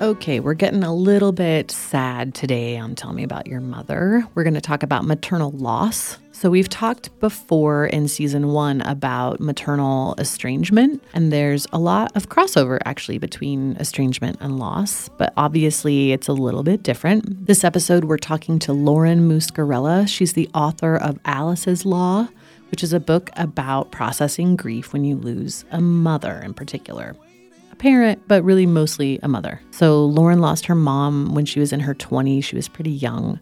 Okay, we're getting a little bit sad today on Tell Me About Your Mother. We're going to talk about maternal loss. So, we've talked before in season one about maternal estrangement, and there's a lot of crossover actually between estrangement and loss, but obviously it's a little bit different. This episode, we're talking to Lauren Muscarella. She's the author of Alice's Law, which is a book about processing grief when you lose a mother in particular parent, but really mostly a mother. So Lauren lost her mom when she was in her 20s. She was pretty young.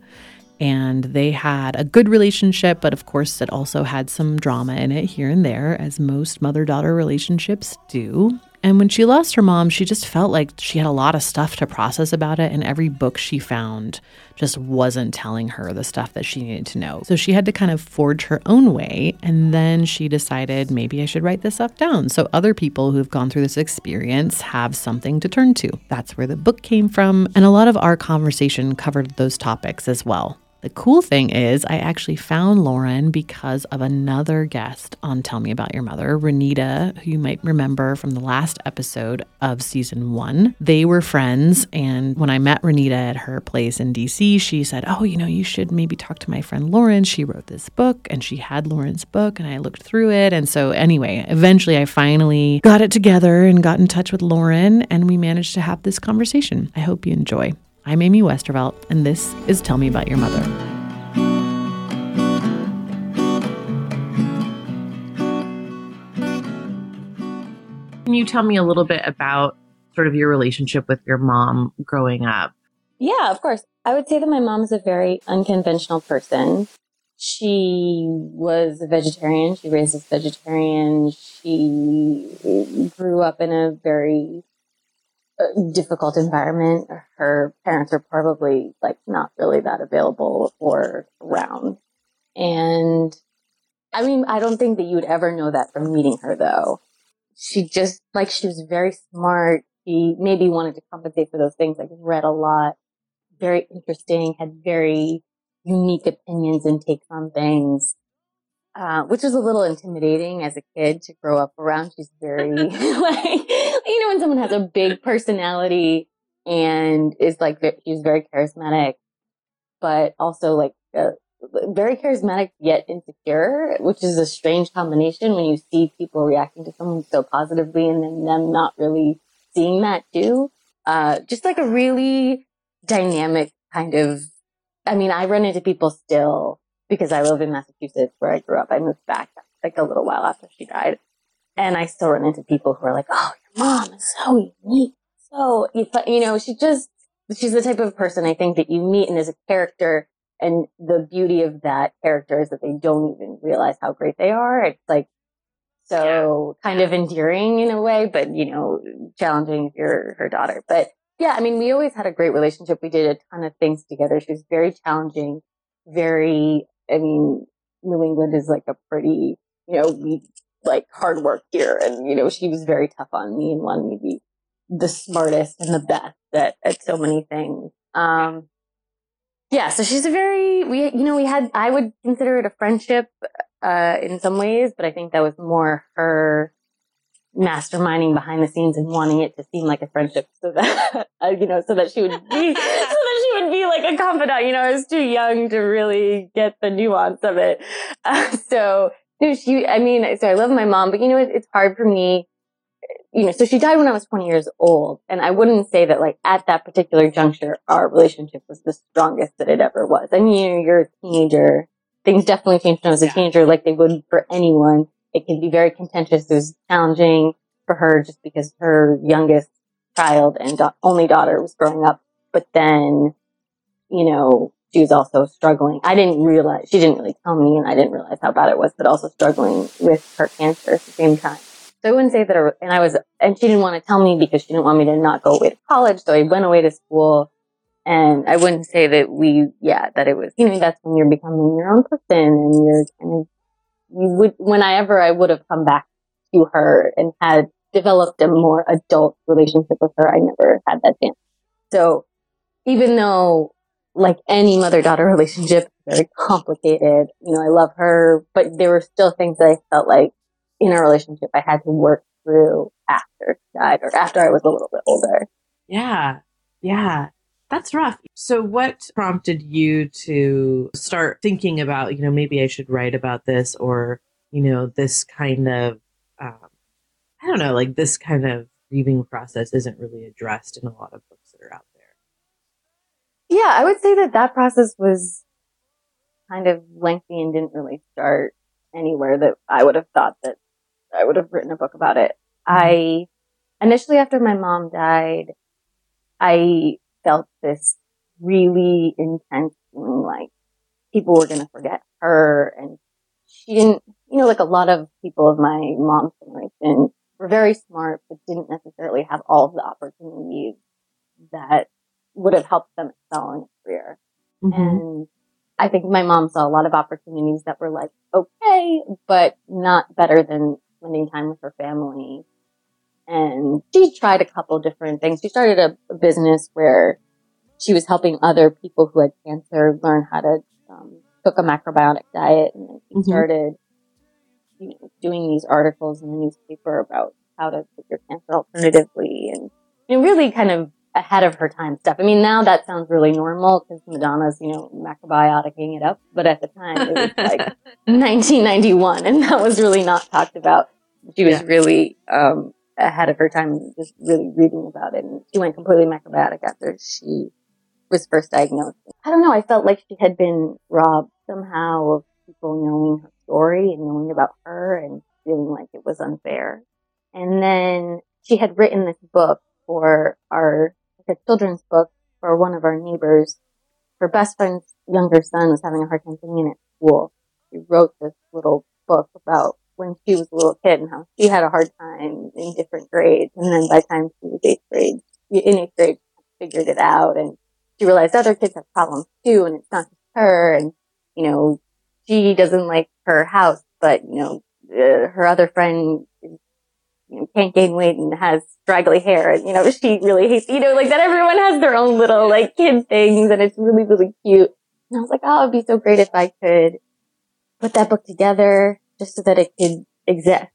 And they had a good relationship, but of course, it also had some drama in it here and there, as most mother daughter relationships do. And when she lost her mom, she just felt like she had a lot of stuff to process about it. And every book she found just wasn't telling her the stuff that she needed to know. So she had to kind of forge her own way. And then she decided maybe I should write this stuff down. So other people who've gone through this experience have something to turn to. That's where the book came from. And a lot of our conversation covered those topics as well. The cool thing is, I actually found Lauren because of another guest on Tell Me About Your Mother, Renita, who you might remember from the last episode of season one. They were friends. And when I met Renita at her place in DC, she said, Oh, you know, you should maybe talk to my friend Lauren. She wrote this book and she had Lauren's book, and I looked through it. And so, anyway, eventually I finally got it together and got in touch with Lauren, and we managed to have this conversation. I hope you enjoy. I'm Amy Westervelt, and this is Tell Me About Your Mother. Can you tell me a little bit about sort of your relationship with your mom growing up? Yeah, of course. I would say that my mom is a very unconventional person. She was a vegetarian. She raised as vegetarian. She grew up in a very difficult environment. Her parents are probably like not really that available or around. And I mean, I don't think that you would ever know that from meeting her though. She just like she was very smart. She maybe wanted to compensate for those things, like read a lot, very interesting, had very unique opinions and takes on things. Uh, which was a little intimidating as a kid to grow up around. She's very like you know, when someone has a big personality and is like, she's very charismatic, but also like, uh, very charismatic yet insecure, which is a strange combination when you see people reacting to someone so positively and then them not really seeing that too. Uh, just like a really dynamic kind of, I mean, I run into people still because I live in Massachusetts where I grew up. I moved back like a little while after she died. And I still run into people who are like, oh, your mom is so unique. So, you know, she just, she's the type of person I think that you meet and as a character. And the beauty of that character is that they don't even realize how great they are. It's like so yeah. kind of endearing in a way, but, you know, challenging if you're her daughter. But yeah, I mean, we always had a great relationship. We did a ton of things together. She was very challenging, very, I mean, New England is like a pretty, you know, we like hard work here. And, you know, she was very tough on me and wanted me to be the smartest and the best at, at so many things. Um, yeah, so she's a very, we, you know, we had, I would consider it a friendship, uh, in some ways, but I think that was more her masterminding behind the scenes and wanting it to seem like a friendship so that, uh, you know, so that she would be, so that she would be like a confidant. You know, I was too young to really get the nuance of it. Uh, so no, she, I mean, so I love my mom, but you know, it, it's hard for me. You know, so she died when I was 20 years old. And I wouldn't say that like at that particular juncture, our relationship was the strongest that it ever was. I mean, you know, you're a teenager. Things definitely changed when I was a teenager, like they would for anyone. It can be very contentious. It was challenging for her just because her youngest child and do- only daughter was growing up. But then, you know, she was also struggling. I didn't realize, she didn't really tell me and I didn't realize how bad it was, but also struggling with her cancer at the same time. So I wouldn't say that, her, and I was, and she didn't want to tell me because she didn't want me to not go away to college. So I went away to school and I wouldn't say that we, yeah, that it was, you know, that's when you're becoming your own person and you're kind of, you would, whenever I would have come back to her and had developed a more adult relationship with her, I never had that chance. So even though like any mother daughter relationship, very complicated. You know, I love her, but there were still things that I felt like in a relationship I had to work through after she died or after I was a little bit older. Yeah. Yeah. That's rough. So, what prompted you to start thinking about, you know, maybe I should write about this or, you know, this kind of, um, I don't know, like this kind of grieving process isn't really addressed in a lot of books that are out there? Yeah, I would say that that process was kind of lengthy and didn't really start anywhere that I would have thought that I would have written a book about it. Mm-hmm. I initially after my mom died, I felt this really intense feeling like people were going to forget her and she didn't, you know, like a lot of people of my mom's generation were very smart, but didn't necessarily have all of the opportunities that would have helped them excel in a career. Mm-hmm. And I think my mom saw a lot of opportunities that were like, okay, but not better than spending time with her family and she tried a couple different things. She started a, a business where she was helping other people who had cancer learn how to um, cook a macrobiotic diet, and then she mm-hmm. started you know, doing these articles in the newspaper about how to cook your cancer alternatively, and know, really kind of ahead of her time stuff. I mean, now that sounds really normal because Madonna's, you know, macrobioticing it up, but at the time it was like 1991, and that was really not talked about. She was yeah. really um, ahead of her time just really reading about it. And she went completely macrobiotic after she was first diagnosed. I don't know. I felt like she had been robbed somehow of people knowing her story and knowing about her and feeling like it was unfair. And then she had written this book for our, a children's book for one of our neighbors. Her best friend's younger son was having a hard time getting in at school. She wrote this little book about when she was a little kid and how she had a hard time in different grades. And then by the time she was eighth grade, in eighth grade, figured it out and she realized other kids have problems too. And it's not just her. And, you know, she doesn't like her house, but, you know, uh, her other friend know, can't gain weight and has straggly hair. And, you know, she really hates, you know, like that everyone has their own little like kid things and it's really, really cute. And I was like, oh, it'd be so great if I could put that book together just so that it could exist.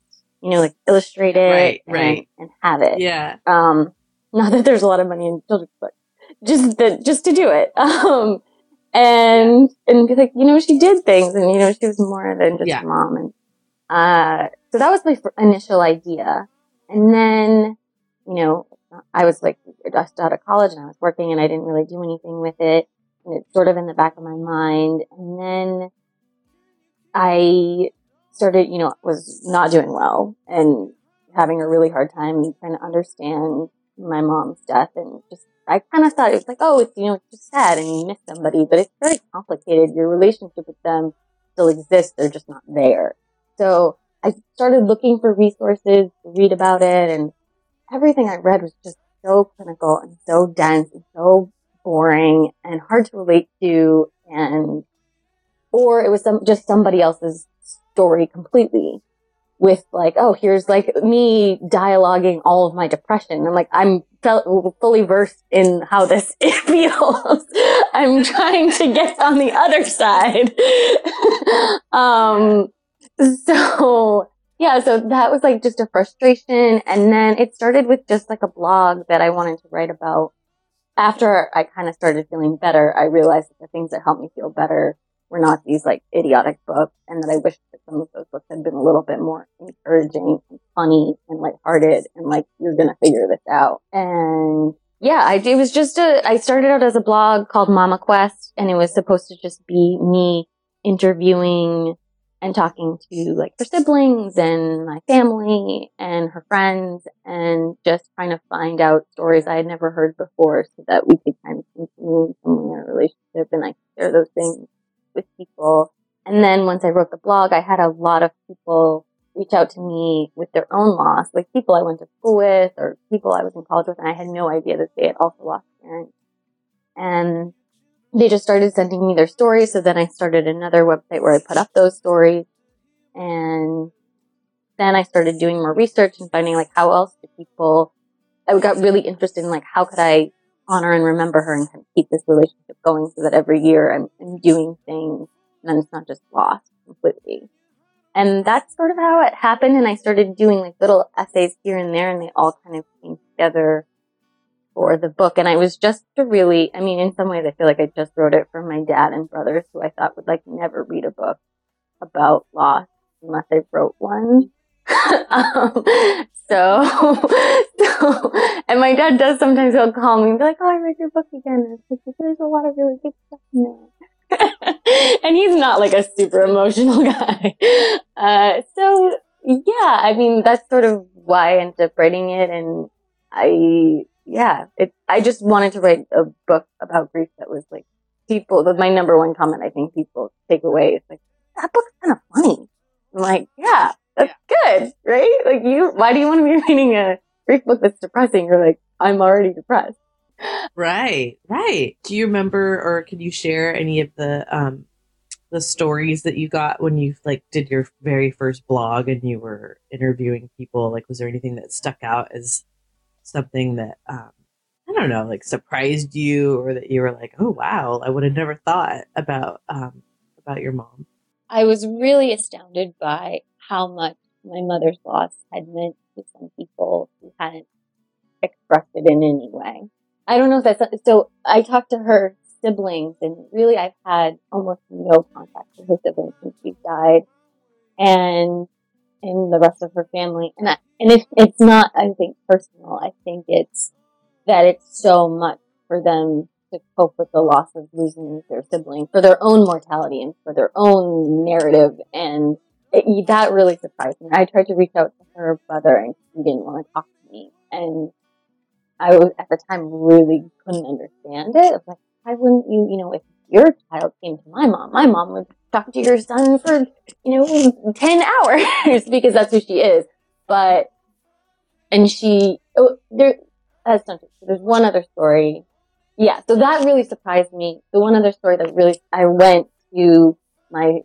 You know, like illustrate it right, and, right. and have it. Yeah. Um, not that there's a lot of money in children's books, just that, just to do it. Um, and, and be like, you know, she did things and, you know, she was more than just yeah. a mom. And, uh, so that was my initial idea. And then, you know, I was like just out of college and I was working and I didn't really do anything with it. And it's sort of in the back of my mind. And then I started, you know, was not doing well and having a really hard time trying to understand my mom's death and just I kind of thought it was like, oh, it's you know, it's just sad and you miss somebody, but it's very complicated. Your relationship with them still exists; they're just not there. So I started looking for resources to read about it, and everything I read was just so clinical and so dense and so boring and hard to relate to, and or it was some, just somebody else's story completely with like, oh, here's like me dialoguing all of my depression. I'm like, I'm fully versed in how this feels. I'm trying to get on the other side. um, so yeah, so that was like just a frustration. And then it started with just like a blog that I wanted to write about. After I kind of started feeling better, I realized that the things that helped me feel better were not these like idiotic books and that I wish that some of those books had been a little bit more encouraging and funny and lighthearted and like, you're going to figure this out. And yeah, I, it was just a, I started out as a blog called Mama Quest and it was supposed to just be me interviewing and talking to like her siblings and my family and her friends and just trying to find out stories I had never heard before so that we could kind of continue our relationship and I could share those things with people. And then once I wrote the blog, I had a lot of people reach out to me with their own loss, like people I went to school with or people I was in college with, and I had no idea that they had also lost parents. And they just started sending me their stories. So then I started another website where I put up those stories. And then I started doing more research and finding like how else do people, I got really interested in like how could I honor and remember her and kind of keep this relationship going so that every year I'm, I'm doing things and then it's not just lost completely. And that's sort of how it happened. And I started doing like little essays here and there and they all kind of came together for the book. And I was just to really, I mean, in some ways, I feel like I just wrote it for my dad and brothers who I thought would like never read a book about loss unless I wrote one. um, so, so, and my dad does sometimes he'll call me and be like, "Oh, I read your book again." Like, There's a lot of really good stuff in there. and he's not like a super emotional guy. Uh, so yeah, I mean, that's sort of why I ended up writing it. And I, yeah, it, I just wanted to write a book about grief that was like people, my number one comment I think people take away is like, that book's kind of funny. I'm like, yeah, that's yeah. good, right? Like you, why do you want to be reading a grief book that's depressing? You're like, I'm already depressed. Right, right. Do you remember or can you share any of the, um, the stories that you got when you like did your very first blog and you were interviewing people like was there anything that stuck out as something that um i don't know like surprised you or that you were like oh wow i would have never thought about um about your mom i was really astounded by how much my mother's loss had meant to some people who hadn't expressed it in any way i don't know if that's so i talked to her siblings, and really I've had almost no contact with her siblings since she died, and and the rest of her family. And I, and it's it's not I think personal. I think it's that it's so much for them to cope with the loss of losing their sibling, for their own mortality and for their own narrative, and it, that really surprised me. I tried to reach out to her brother, and he didn't want to talk to me, and I was at the time really couldn't understand it. I was like, why wouldn't you, you know, if your child came to my mom, my mom would talk to your son for, you know, 10 hours because that's who she is. But, and she, oh, there, that's not true. There's one other story. Yeah. So that really surprised me. The one other story that really, I went to my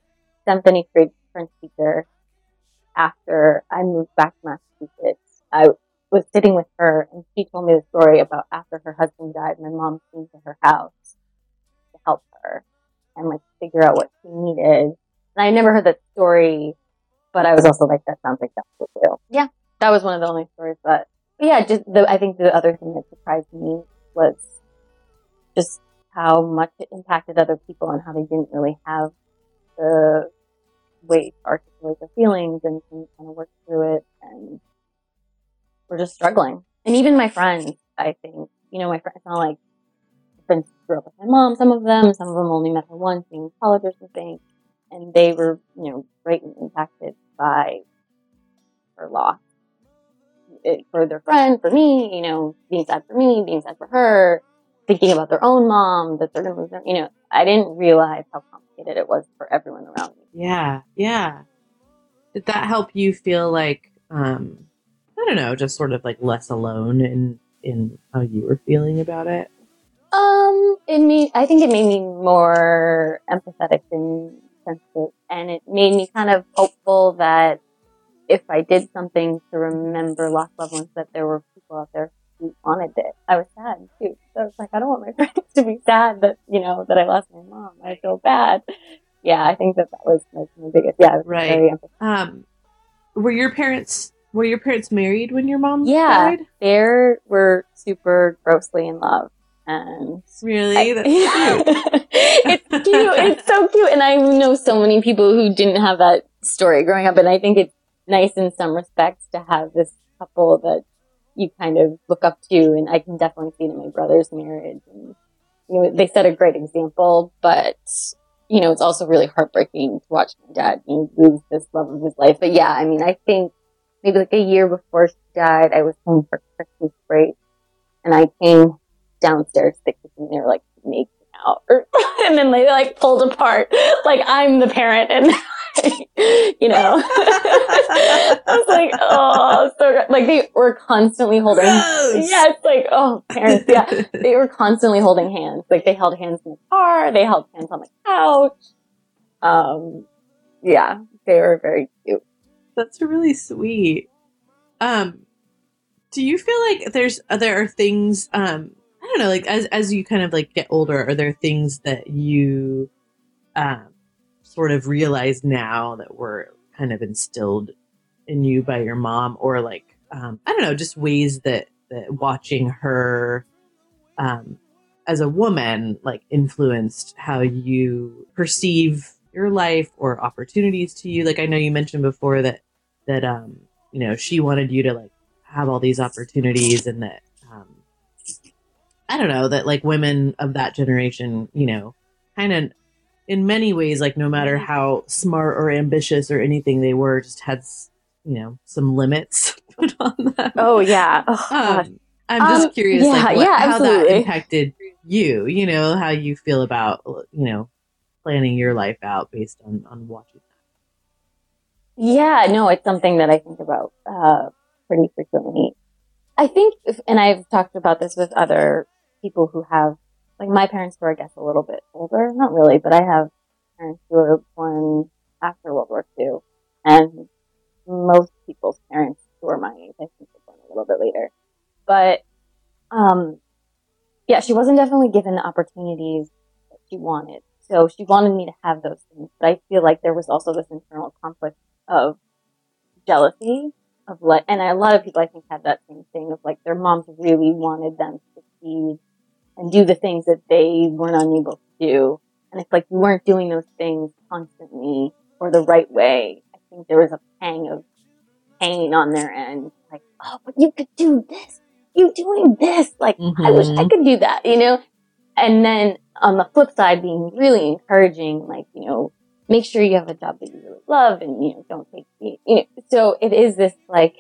symphony grade French teacher after I moved back to Massachusetts. I was sitting with her and she told me the story about after her husband died, my mom came to her house to help her and like figure out what she needed. And I never heard that story, but I was also like, that sounds like that's what. Yeah, that was one of the only stories. But, yeah, just the, I think the other thing that surprised me was just how much it impacted other people and how they didn't really have the way to articulate their feelings and kind of work through it and we're just struggling. And even my friends, I think, you know, my friends, not like friends grew up with my mom, some of them, some of them only met her once being college or something. And they were, you know, greatly impacted by her loss. It, for their friend, for me, you know, being sad for me, being sad for her, thinking about their own mom, that they're going to lose their, you know, I didn't realize how complicated it was for everyone around me. Yeah, yeah. Did that help you feel like, um, I don't know, just sort of like less alone in in how you were feeling about it? Um, it made I think it made me more empathetic and sensitive, and it made me kind of hopeful that if I did something to remember lost loved ones, that there were people out there who wanted it. I was sad too, so I was like, I don't want my friends to be sad that you know that I lost my mom. I feel bad. Yeah, I think that that was my, my biggest. Yeah, right. Um, were your parents were your parents married when your mom yeah, died? they were super grossly in love. And really, I, that's cute. it's cute. It's so cute. And I know so many people who didn't have that story growing up. And I think it's nice in some respects to have this couple that you kind of look up to. And I can definitely see it in my brother's marriage. And, you know, they set a great example, but you know, it's also really heartbreaking to watch my dad you know, lose this love of his life. But yeah, I mean, I think maybe like a year before she died, I was home for Christmas break and I came downstairs to the kitchen and they were like making out and then they like pulled apart like I'm the parent and you know? I was like oh so like they were constantly holding Gross. yeah it's like oh parents yeah. They were constantly holding hands. Like they held hands in the car. They held hands on the couch. Um yeah they were very cute. That's really sweet. Um, do you feel like there's there are things um I don't know like as as you kind of like get older are there things that you um sort of realize now that were kind of instilled in you by your mom or like um I don't know just ways that that watching her um, as a woman, like influenced how you perceive your life or opportunities to you? Like I know you mentioned before that that um, you know she wanted you to like have all these opportunities and that um, I don't know that like women of that generation, you know, kind of in many ways, like no matter how smart or ambitious or anything they were, just had you know some limits put on them. Oh yeah. Oh, um, I'm just um, curious, yeah, like what, yeah, how that impacted you. You know, how you feel about you know planning your life out based on on watching that. Yeah, no, it's something that I think about uh, pretty frequently. I think, if, and I've talked about this with other people who have, like my parents were, I guess, a little bit older. Not really, but I have parents who were born after World War II, and most people's parents who are my age, I think, were born a little bit later. But, um, yeah, she wasn't definitely given the opportunities that she wanted. So she wanted me to have those things, but I feel like there was also this internal conflict of jealousy of like, and a lot of people I think had that same thing of like their moms really wanted them to succeed and do the things that they weren't unable to do. And it's like you weren't doing those things constantly or the right way. I think there was a pang of pain on their end. Like, oh, but you could do this. You doing this. Like, mm-hmm. I wish I mm-hmm. could do that, you know? And then on the flip side, being really encouraging, like, you know, make sure you have a job that you really love and, you know, don't take, you know, so it is this like,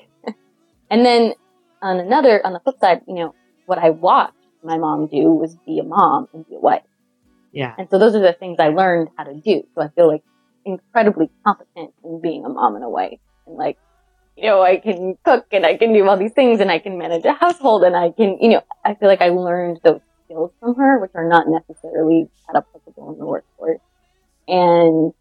and then on another, on the flip side, you know, what I watched my mom do was be a mom and be a wife. Yeah. And so those are the things I learned how to do. So I feel like incredibly competent in being a mom and a wife. And like, you know, I can cook and I can do all these things and I can manage a household and I can, you know, I feel like I learned those skills from her, which are not necessarily applicable in the workforce. And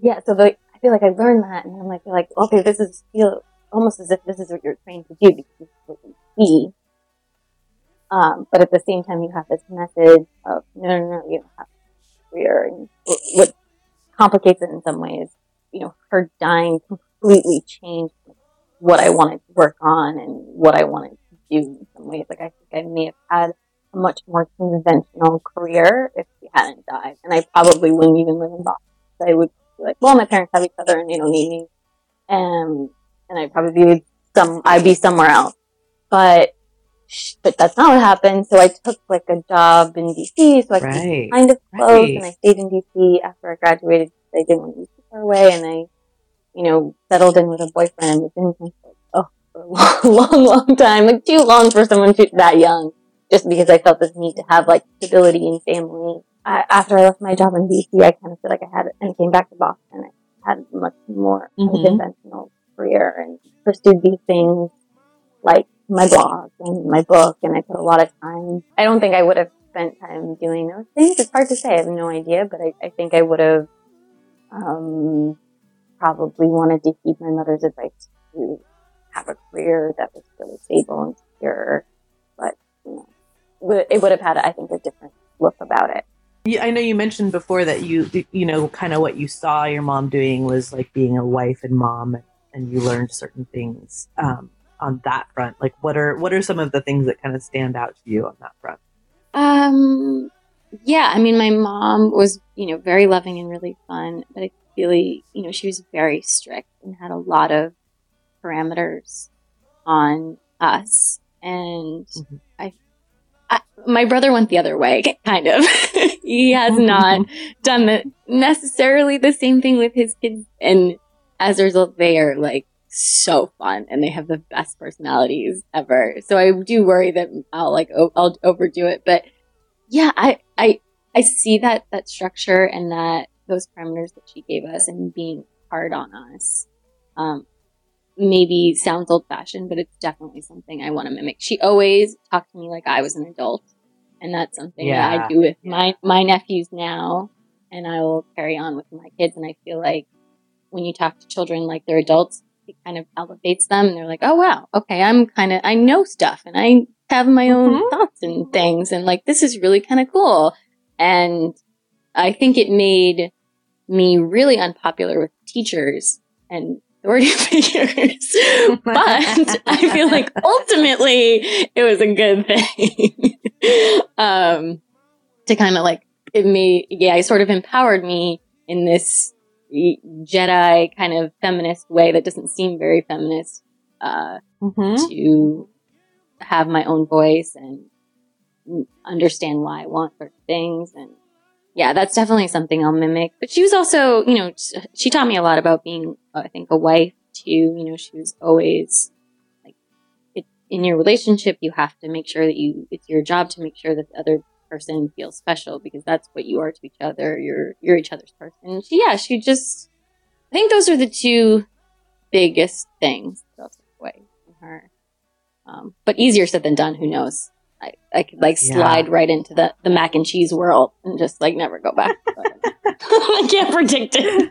yeah, so the, I feel like I learned that and I'm like, like, okay, this is feel almost as if this is what you're trained to do because this is what you see um, but at the same time, you have this message of no, no, no, you don't have to career. And what complicates it in some ways, you know, her dying completely changed what I wanted to work on and what I wanted to do in some ways. Like I think I may have had a much more conventional career if she hadn't died, and I probably wouldn't even live in Boston. I would be like, well, my parents have each other and they don't need me, um, and I'd probably be some, I'd be somewhere else. But but that's not what happened. So I took like a job in DC, so I right. kind of close, right. and I stayed in DC after I graduated. I didn't want to be too far away, and I, you know, settled in with a boyfriend and was in oh for a long, long, long time, like too long for someone too, that young. Just because I felt this need to have like stability and family. I, after I left my job in DC, I kind of feel like I had it and came back to Boston. I had much more mm-hmm. unconventional career and pursued these things like my blog and my book and I put a lot of time. I don't think I would have spent time doing those things. It's hard to say. I have no idea, but I, I think I would have, um, probably wanted to keep my mother's advice to have a career that was really stable and secure. But, you know, it would have had, I think, a different look about it. Yeah, I know you mentioned before that you, you know, kind of what you saw your mom doing was like being a wife and mom, and you learned certain things. Um, on that front? Like, what are what are some of the things that kind of stand out to you on that front? Um, yeah, I mean, my mom was you know very loving and really fun, but I really you know she was very strict and had a lot of parameters on us, and mm-hmm. I, I, my brother went the other way, kind of. he has mm-hmm. not done the, necessarily the same thing with his kids, and as a result, they are like so fun and they have the best personalities ever. So I do worry that I'll like, o- I'll overdo it. But yeah, I, I, I see that, that structure and that those parameters that she gave us and being hard on us. Um, maybe sounds old fashioned, but it's definitely something I want to mimic. She always talked to me like I was an adult. And that's something yeah. that I do with my, my nephews now. And I will carry on with my kids. And I feel like when you talk to children like they're adults, it kind of elevates them and they're like, oh wow, okay, I'm kind of, I know stuff and I have my own mm-hmm. thoughts and things and like, this is really kind of cool. And I think it made me really unpopular with teachers and authority figures. but I feel like ultimately it was a good thing. um, to kind of like, it made, yeah, it sort of empowered me in this Jedi kind of feminist way that doesn't seem very feminist, uh, mm-hmm. to have my own voice and understand why I want certain things. And yeah, that's definitely something I'll mimic. But she was also, you know, she taught me a lot about being, I think, a wife too. You know, she was always like, it, in your relationship, you have to make sure that you, it's your job to make sure that the other person feels special because that's what you are to each other. You're, you're each other's person. She, yeah, she just, I think those are the two biggest things that I'll take away from her. Um, but easier said than done. Who knows? I, I could like slide yeah. right into the, the mac and cheese world and just like never go back. I can't predict it.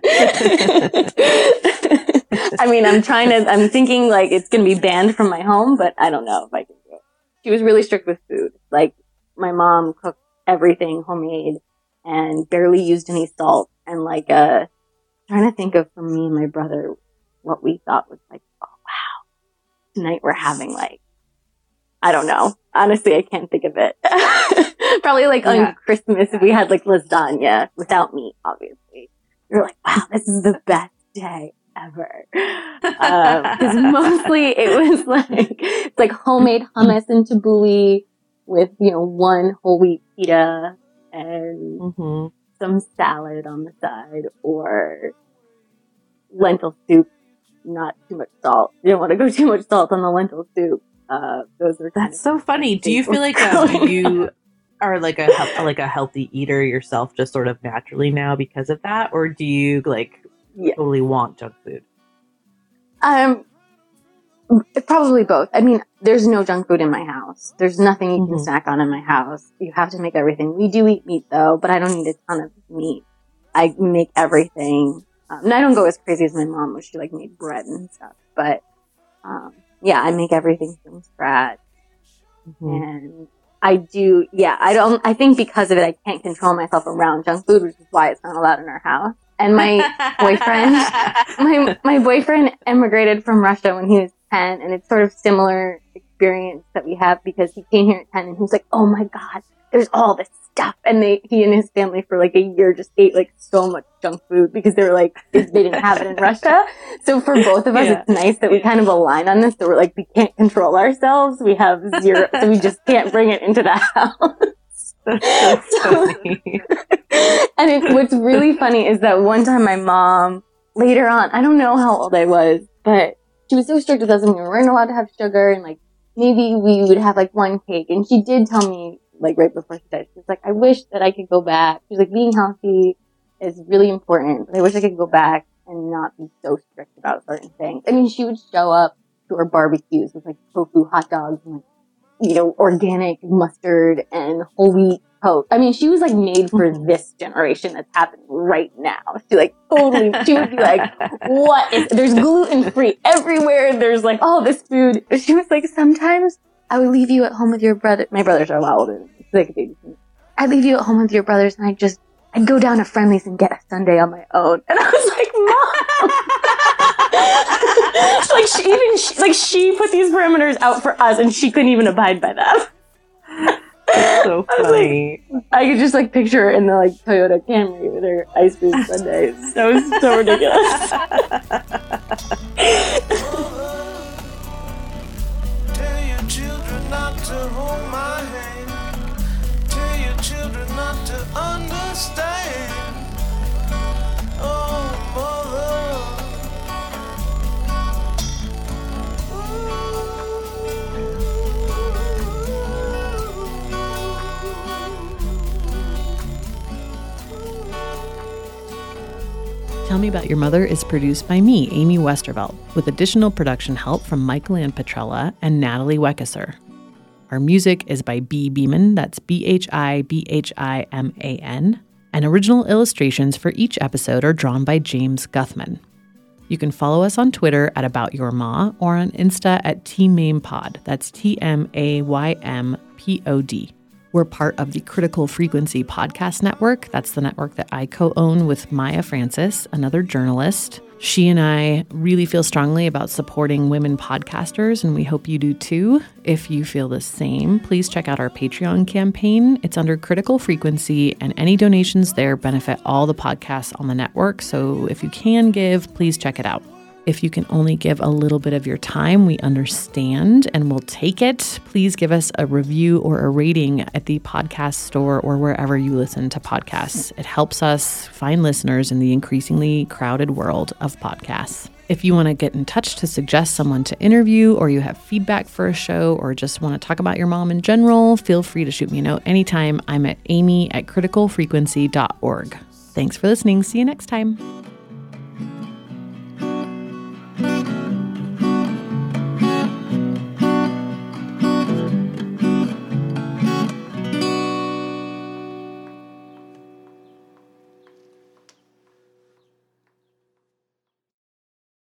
I mean, I'm trying to, I'm thinking like it's going to be banned from my home, but I don't know if I can do it. She was really strict with food. Like my mom cooked everything homemade and barely used any salt and like, uh, trying to think of for me and my brother what we thought was like, oh wow, tonight we're having like I don't know. Honestly, I can't think of it. Probably like yeah. on Christmas, we had like lasagna without meat, obviously. You're like, wow, this is the best day ever. Because um, mostly it was like, it's like homemade hummus and tabbouleh with, you know, one whole wheat pita and mm-hmm. some salad on the side or lentil soup, not too much salt. You don't want to go too much salt on the lentil soup. Uh, those are that's so funny. Do you feel like um, you are like a like a healthy eater yourself, just sort of naturally now because of that, or do you like yeah. totally want junk food? Um, probably both. I mean, there's no junk food in my house. There's nothing you can mm-hmm. snack on in my house. You have to make everything. We do eat meat though, but I don't eat a ton of meat. I make everything. Um, and I don't go as crazy as my mom, where she like made bread and stuff. But um, yeah, I make everything from scratch. Mm-hmm. And I do, yeah, I don't, I think because of it, I can't control myself around junk food, which is why it's not allowed in our house. And my boyfriend, my, my boyfriend emigrated from Russia when he was 10 and it's sort of similar experience that we have because he came here at 10 and he was like, oh my God, there's all this stuff. And they, he and his family for like a year just ate like so much junk food because they were like, they didn't have it in Russia. So for both of us, yeah. it's nice that we kind of align on this. That we're like, we can't control ourselves. We have zero, so we just can't bring it into the house. so, and it, what's really funny is that one time my mom, later on, I don't know how old I was, but she was so strict with us and we weren't allowed to have sugar and like maybe we would have like one cake. And she did tell me like right before she died. She's like, I wish that I could go back. She's like, being healthy is really important, but I wish I could go back and not be so strict about certain things. I mean, she would show up to our barbecues with like tofu hot dogs and like, you know, organic mustard and whole wheat I mean, she was like made for this generation that's happening right now. She like totally, she would be like, what is, there's gluten free everywhere. There's like all this food. She was like, sometimes I would leave you at home with your brother. My brothers are a lot older than me. Like. I'd leave you at home with your brothers and I'd just, I'd go down to Friendly's and get a sundae on my own. And I was like, mom! like she even, she, like she put these parameters out for us and she couldn't even abide by them. That's so funny. I, like, I, could just like picture her in the like Toyota Camry with her ice cream sundaes. That was so ridiculous. Tell Me About Your Mother is produced by me, Amy Westervelt, with additional production help from Michael and Petrella and Natalie Weckesser. Our music is by Bhi Bhiman, that's B H I B H I M A N, and original illustrations for each episode are drawn by James Guthman. You can follow us on Twitter at About Your Ma or on Insta at TMaymPod. That's T M A Y M P O D. We're part of the Critical Frequency Podcast Network. That's the network that I co own with Maya Francis, another journalist. She and I really feel strongly about supporting women podcasters, and we hope you do too. If you feel the same, please check out our Patreon campaign. It's under Critical Frequency, and any donations there benefit all the podcasts on the network. So if you can give, please check it out. If you can only give a little bit of your time, we understand and we'll take it. Please give us a review or a rating at the podcast store or wherever you listen to podcasts. It helps us find listeners in the increasingly crowded world of podcasts. If you want to get in touch to suggest someone to interview, or you have feedback for a show, or just want to talk about your mom in general, feel free to shoot me a note anytime. I'm at amy at criticalfrequency.org. Thanks for listening. See you next time. Thank you.